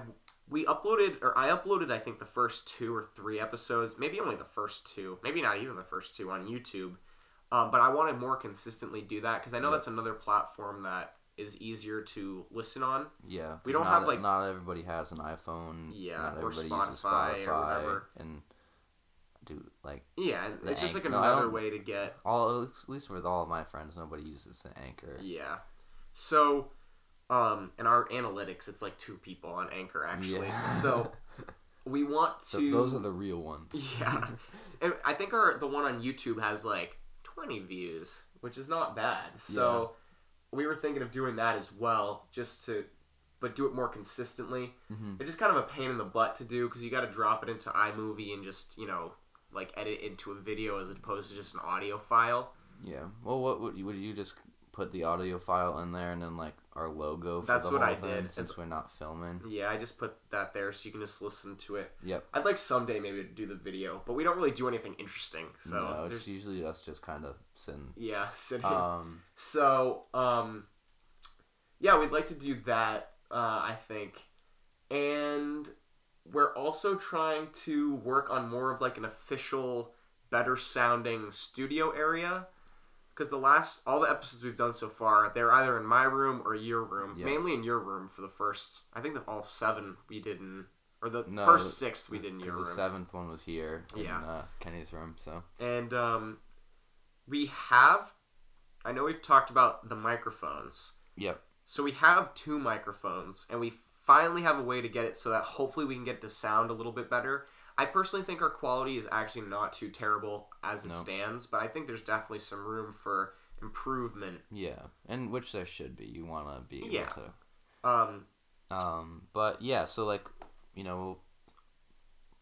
we uploaded or I uploaded I think the first two or three episodes, maybe only the first two, maybe not even the first two on YouTube. Um, but I want to more consistently do that because I know Yeah. that's another platform that is easier to listen on. yeah. we don't not, have, like- not everybody has an iPhone. Yeah, not or everybody uses Spotify or Spotify whatever. and do like Yeah, it's just like no, another don't- way to get all at least with all of my friends, nobody uses an Anchor. Yeah. So, um, in our analytics, it's like two people on Anchor actually. Yeah. So (laughs) we want to So those are the real ones. Yeah, and I think our the one on YouTube has like twenty views, which is not bad. So we were thinking of doing that as well, just to, but do it more consistently. hmm It's just kind of a pain in the butt to do because you got to drop it into iMovie and just you know like edit into a video as opposed to just an audio file. Yeah. Well, what would you, would you just put the audio file in there and then like our logo for That's the what I did. since we're not filming? Yeah, I just put that there so you can just listen to it. Yep. I'd like someday maybe to do the video, but we don't really do anything interesting. So no, it's there's- usually us just kind of sitting. yeah, (laughs) sitting. Um. so um, yeah, we'd like to do that. Uh, I think, and we're also trying to work on more of like an official, better sounding studio area. Because the last all the episodes we've done so far, they're either in my room or your room. Yeah. Mainly in your room for the first. I think that all seven we did in, or the No, first six we did in your Because room. the seventh one was here in Yeah. uh, Kenny's room. So And um, we have, I know we've talked about the microphones. yep. So we have two microphones, and we finally have a way to get it so that hopefully we can get it to sound a little bit better. I personally think our quality is actually not too terrible as it No. stands, but I think there's definitely some room for improvement. Yeah, and which there should be. You want to be able Yeah. to. Um, Um. But yeah, so like, you know,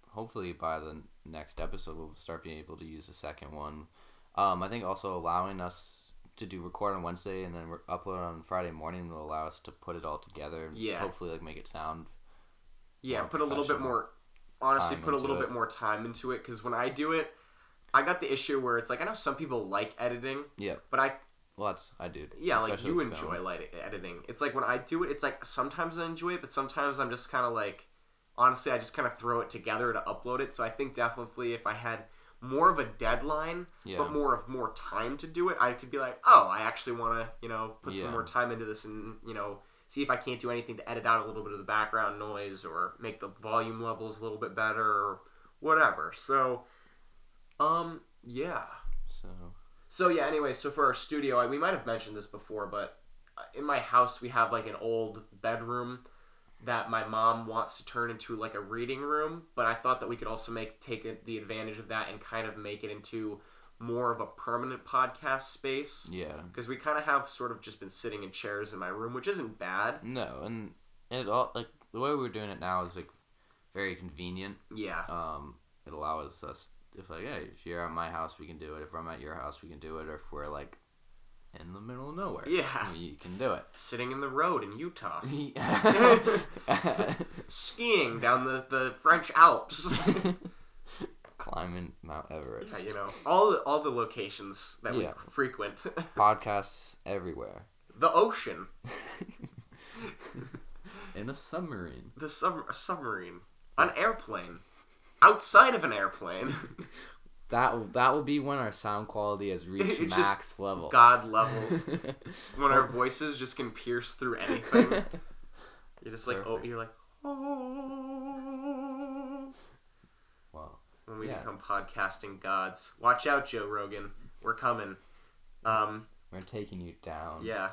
hopefully by the next episode we'll start being able to use the second one. Um. I think also allowing us to do record on Wednesday and then re- upload on Friday morning will allow us to put it all together. and Yeah. Hopefully, like make it sound. yeah, put a little bit more, honestly, put a little it. bit more time into it because when I do it, I got the issue where it's like I know some people like editing, Yeah. but I Well, that's I do. Yeah, like you enjoy film. light editing. It's like when I do it, it's like sometimes I enjoy it, but sometimes I'm just kind of like, honestly, I just kind of throw it together to upload it. So I think definitely if I had more of a deadline, Yeah. but more of more time to do it, I could be like, oh, I actually want to, you know, put Yeah. some more time into this and you know see if I can't do anything to edit out a little bit of the background noise or make the volume levels a little bit better or whatever. So, um, yeah. So So yeah. Anyway, so for our studio, I, we might have mentioned this before, but uh, in my house we have like an old bedroom that my mom wants to turn into like a reading room. But I thought that we could also make take the advantage of that and kind of make it into more of a permanent podcast space yeah, because we kind of have sort of just been sitting in chairs in my room, which isn't bad. no, and it all like the way we're doing it now is like very convenient. Yeah. Um, it allows us if like hey, if you're at my house, we can do it. If I'm at your house, we can do it. Or if we're like in the middle of nowhere, Yeah. you can do it. Sitting in the road in Utah. (laughs) (laughs) Skiing down the, the French Alps. (laughs) Climbing Mount yeah, Everest. you know, all the, all the locations that Yeah. we frequent. (laughs) Podcasts everywhere. the ocean, In a submarine. the sub- a submarine, an airplane, outside of an airplane, (laughs) That will, that will be when our sound quality has (laughs) reached It just- max level. God levels. when our voices just can pierce through anything. You're just like, oh, Perfect. you're like, oh. When we Yeah. become podcasting gods. Watch out, Joe Rogan. We're coming. Um, We're taking you down. yeah.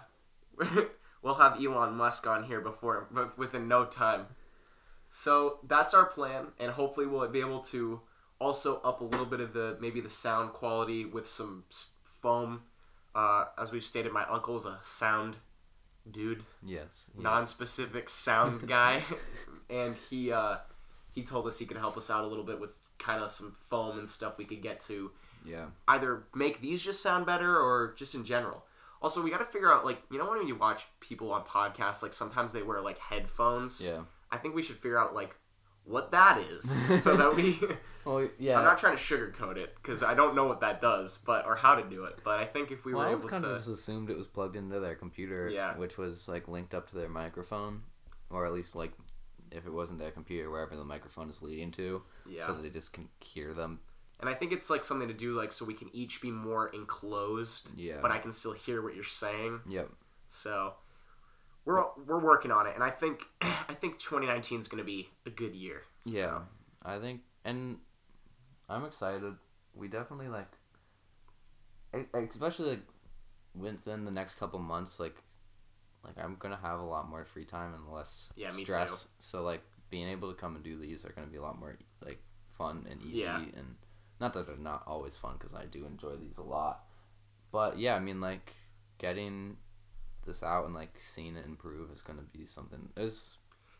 (laughs) we'll have Elon Musk on here before but within no time. So that's our plan, and hopefully we'll be able to also up a little bit of the maybe the sound quality with some foam. Uh, as we've stated, my uncle's a sound dude, Yes. yes. non-specific sound (laughs) guy, and he uh, he told us he could help us out a little bit with kind of some foam and stuff we could get to Yeah. either make these just sound better or just in general. Also, we got to figure out like you know when you watch people on podcasts, like sometimes they wear like headphones. Yeah. I think we should figure out like what that is, (laughs) so that we. (laughs) Well, (laughs) yeah. I'm not trying to sugarcoat it because I don't know what that does, but or how to do it. But I think if we well, were I able kind to, of just assumed it was plugged into their computer, Yeah. which was like linked up to their microphone, or at least like if it wasn't their computer, wherever the microphone is leading to, yeah. so that they just can hear them. and I think it's like something to do like so we can each be more enclosed, Yeah. but I can still hear what you're saying. Yep. So we're we're working on it, and I think (clears throat) I think 2019 is going to be a good year. Yeah, I think, and I'm excited. We definitely like, especially like within the next couple months, like, like I'm gonna have a lot more free time and less Yeah, stress. So like being able to come and do these are gonna be a lot more like fun and easy Yeah. and not that they're not always fun because I do enjoy these a lot. But yeah, I mean like getting this out and like seeing it improve is gonna be something is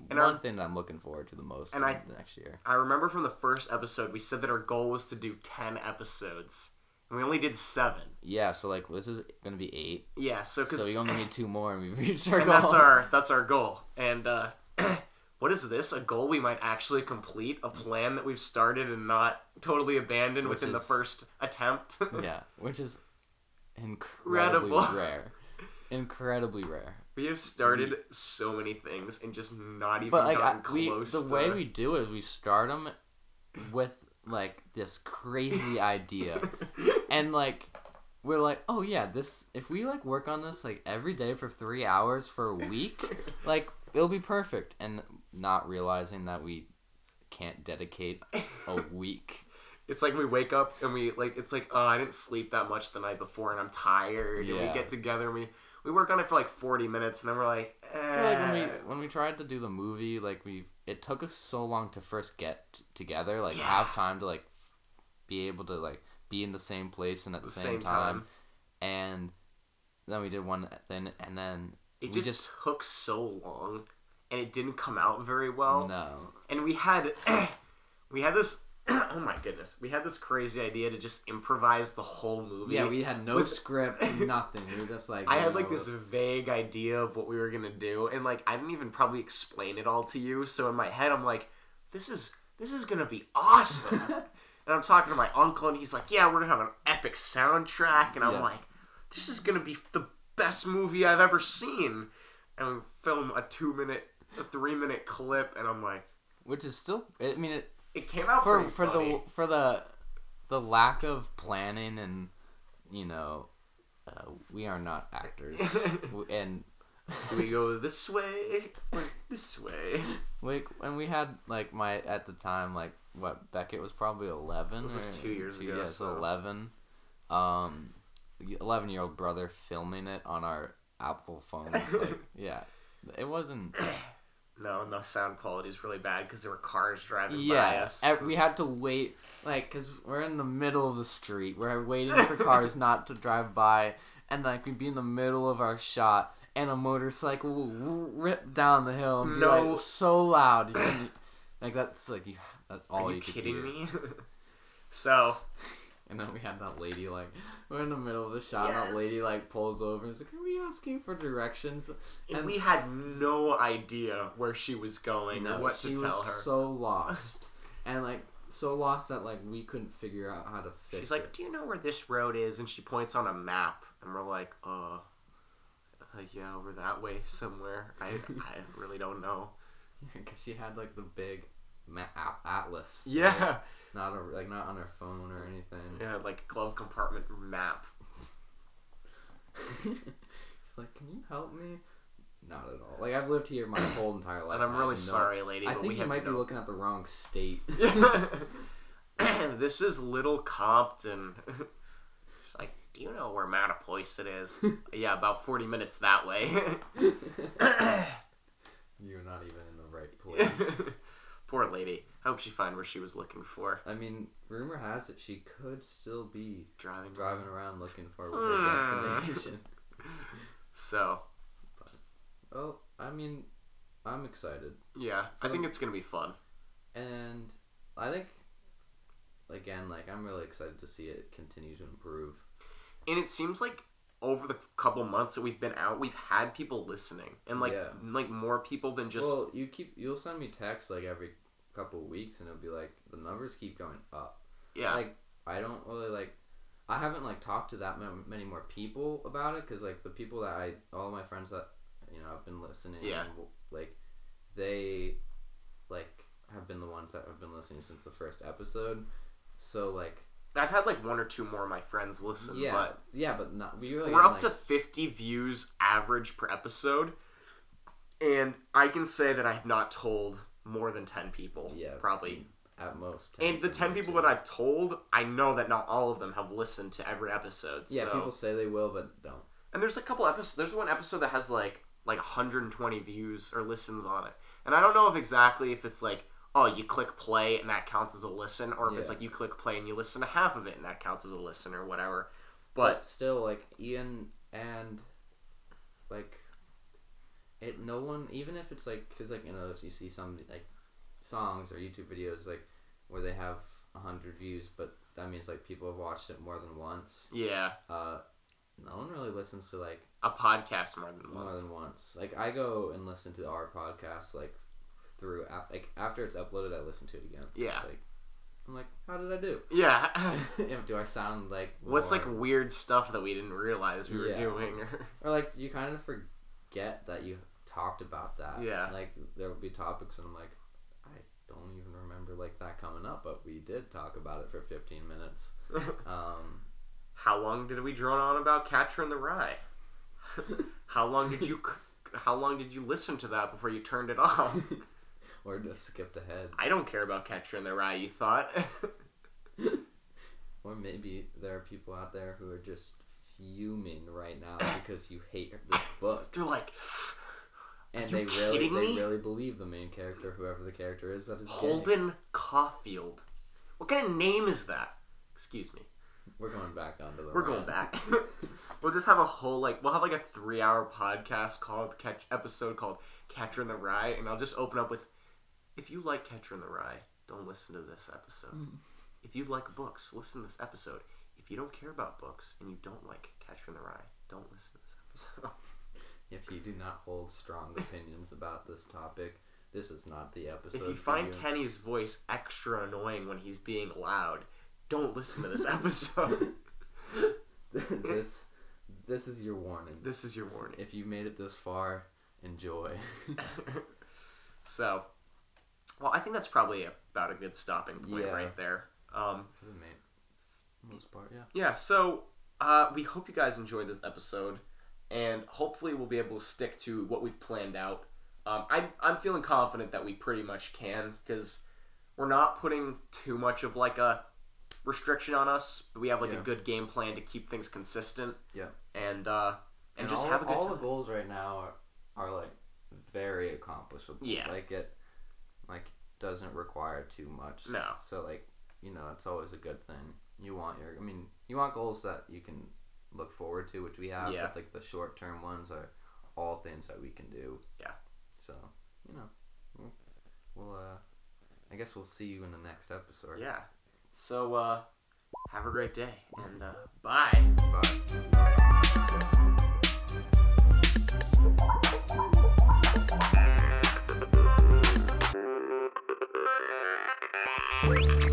And one our- thing that I'm looking forward to the most And in I- the next year. I remember from the first episode, we said that our goal was to do 10 episodes, and we only did seven. Yeah, so like this is gonna be eight. Yeah, so because So we only need two more, and we've (laughs) reached our and goal. that's our that's our goal. And uh, (clears throat) what is this? A goal we might actually complete? A plan that we've started and not totally abandoned Which within the first attempt? (laughs) yeah, which is incredibly Incredible. rare. Incredibly rare. we have started so many things and just not even But like I, gotten we, close. the to... way we do it is we start them with like this crazy idea, (laughs) and like we're like, oh yeah, this if we like work on this like every day for three hours for a week, (laughs) like it'll be perfect, and not realizing that we can't dedicate a (laughs) week. It's like we wake up and we like it's like oh I didn't sleep that much the night before and I'm tired yeah. and we get together and we we work on it for like 40 minutes and then we're like eh. like when we when we tried to do the movie, like we it took us so long to first get t- together, like Yeah. have time to like be able to like be in the same place and at the, same, time. and then we did one thing, and then it we just, just took so long and it didn't come out very well no, and we had (clears throat) we had this (clears throat) oh my goodness we had this crazy idea to just improvise the whole movie yeah, we had no With- script, (laughs) nothing. We were just like I had like this vague idea of what we were gonna do, and like I didn't even probably explain it all to you. So in my head, I'm like, "This is this is gonna be awesome." (laughs) and I'm talking to my uncle, and he's like, "Yeah, we're gonna have an epic soundtrack," and I'm Yeah. like, "This is gonna be the best movie I've ever seen." And we film a two minute, a three minute clip, and I'm like, which is still. I mean, it "It came out for for funny. the for the the lack of planning and you know uh, we are not actors (laughs) and we go (laughs) this way or this way? Like when we had like my at the time like what Beckett was probably eleven. This was two years ago, Yeah, so eleven. Um, eleven year old brother filming it on our Apple phone. (laughs) Like, yeah, it wasn't. (coughs) No, and the sound quality is really bad because there were cars driving by us. e- we had to wait like because we're in the middle of the street. We're waiting for cars (laughs) not to drive by, and like we'd be in the middle of our shot, and a motorcycle will rip down the hill and be No. like so loud. You like that's like you. That's all Are you you kidding me? (laughs) so And then we had that lady like we're in the middle of the shot. And that lady like pulls over and is like, "Are we asking for directions?" and And- we had no idea where she was going or what she to was tell her. so lost, and like so lost that like we couldn't figure out how to fix She's like, it. "Do you know where this road is?" And she points on a map, and we're like, "Uh, uh yeah, over that way somewhere." I I (laughs) really don't know. (laughs) because she had like the big atlas. Yeah, not a, like not on her phone or anything. yeah, like glove compartment map. (laughs) (laughs) She's like, "Can you help me?" Not at all. Like I've lived here my whole entire life. And I'm really sorry, lady. I but think we you have might no... be looking at the wrong state. (laughs) (clears throat) this is Little Compton. She's like, do you know where Mattapoisett is? yeah, about 40 minutes that way. (clears throat) You're not even in the right place. Poor lady. I hope she find where she was looking for. I mean, rumor has it she could still be Driving. driving around looking for Hmm. her destination. (laughs) So, Oh, I mean, I'm excited, yeah, I think it's going to be fun. and I think, again, like I'm really excited to see it continue to improve. And it seems like over the couple months that we've been out, we've had people listening. And like Yeah. like more people than just well, you keep you'll send me texts like every couple weeks, and it'll be like the numbers keep going up. yeah. Like I don't really like. I haven't like talked to that many more people about it because like the people that I all my friends that you know I've been listening. Yeah. Like they like have been the ones that have been listening since the first episode. So like I've had like one or two more of my friends listen, yeah, but yeah, but not we really we're up like, to 50 views average per episode and i can say that i have not told more than 10 people Yeah, probably at most. and the 10 people that i've told i know that not all of them have listened to every episode yeah, so people say they will, but don't. and there's a couple episodes there's one episode that has like like 120 views or listens on it and i don't know if exactly if it's like oh you click play and that counts as a listen or if it's like you click play and you listen to half of it and that counts as a listen or whatever But but still, like Ian and like it. No one, even if it's like, because like you know, if you see some like songs or YouTube videos like where they have a hundred views, but that means like people have watched it more than once. yeah Uh, no one really listens to like a podcast more than once. more once than once. Like I go and listen to our podcast like through like after it's uploaded, I listen to it again. Yeah. like I'm like, how did I do? (laughs) yeah (laughs) do I sound like What's like weird stuff that we didn't realize we were Yeah. doing? Or like you (laughs) kind of forget that you talked about that. Yeah. Like there will be topics and I'm like, I don't even remember like that coming up, but we did talk about it for 15 minutes. (laughs) Um, how long did we drone on about Catcher in the Rye? (laughs) how long did you how long did you listen to that before you turned it off? (laughs) or just skipped ahead. I don't care about Catcher in the Rye. You thought? Or maybe there are people out there who are just fuming right now (coughs) because you hate this book. They're like And they really kidding they really believe the main character, whoever the character is that is gay. Holden Caulfield. What kind of name is that? Excuse me. We're going back onto the We're going back. (laughs) (laughs) we'll just have a whole like we'll have like a three hour podcast called catch episode called Catcher in the Rye, and I'll just open up with if you like Catcher in the Rye, don't listen to this episode. Mm. If you like books, listen to this episode. If you don't care about books and you don't like Catcher in the Rye, don't listen to this episode. (laughs) If you do not hold strong opinions about this topic, this is not the episode. if you find you. Kenny's voice extra annoying when he's being loud, don't listen to this episode. (laughs) (laughs) this this is your warning. this is your warning. If you made it this far, enjoy. so, well, I think that's probably about a good stopping point Yeah. right there. Um, For the main most part, yeah. yeah, so uh, we hope you guys enjoyed this episode. and hopefully we'll be able to stick to what we've planned out. Um, I'm I'm feeling confident that we pretty much can because we're not putting too much of like a restriction on us. We have like Yeah. a good game plan to keep things consistent. Yeah. and uh, and, just all, have a good all time. the goals right now are, are like very accomplishable. Yeah. Like it like doesn't require too much. No. So like, you know, it's always a good thing you want your. I mean, you want goals that you can look forward to, which we have. Yeah. But like the short term ones are all things that we can do. Yeah. So you know, we'll, we'll uh, I guess we'll see you in the next episode. Yeah. So uh, have a great day and uh, bye. Bye.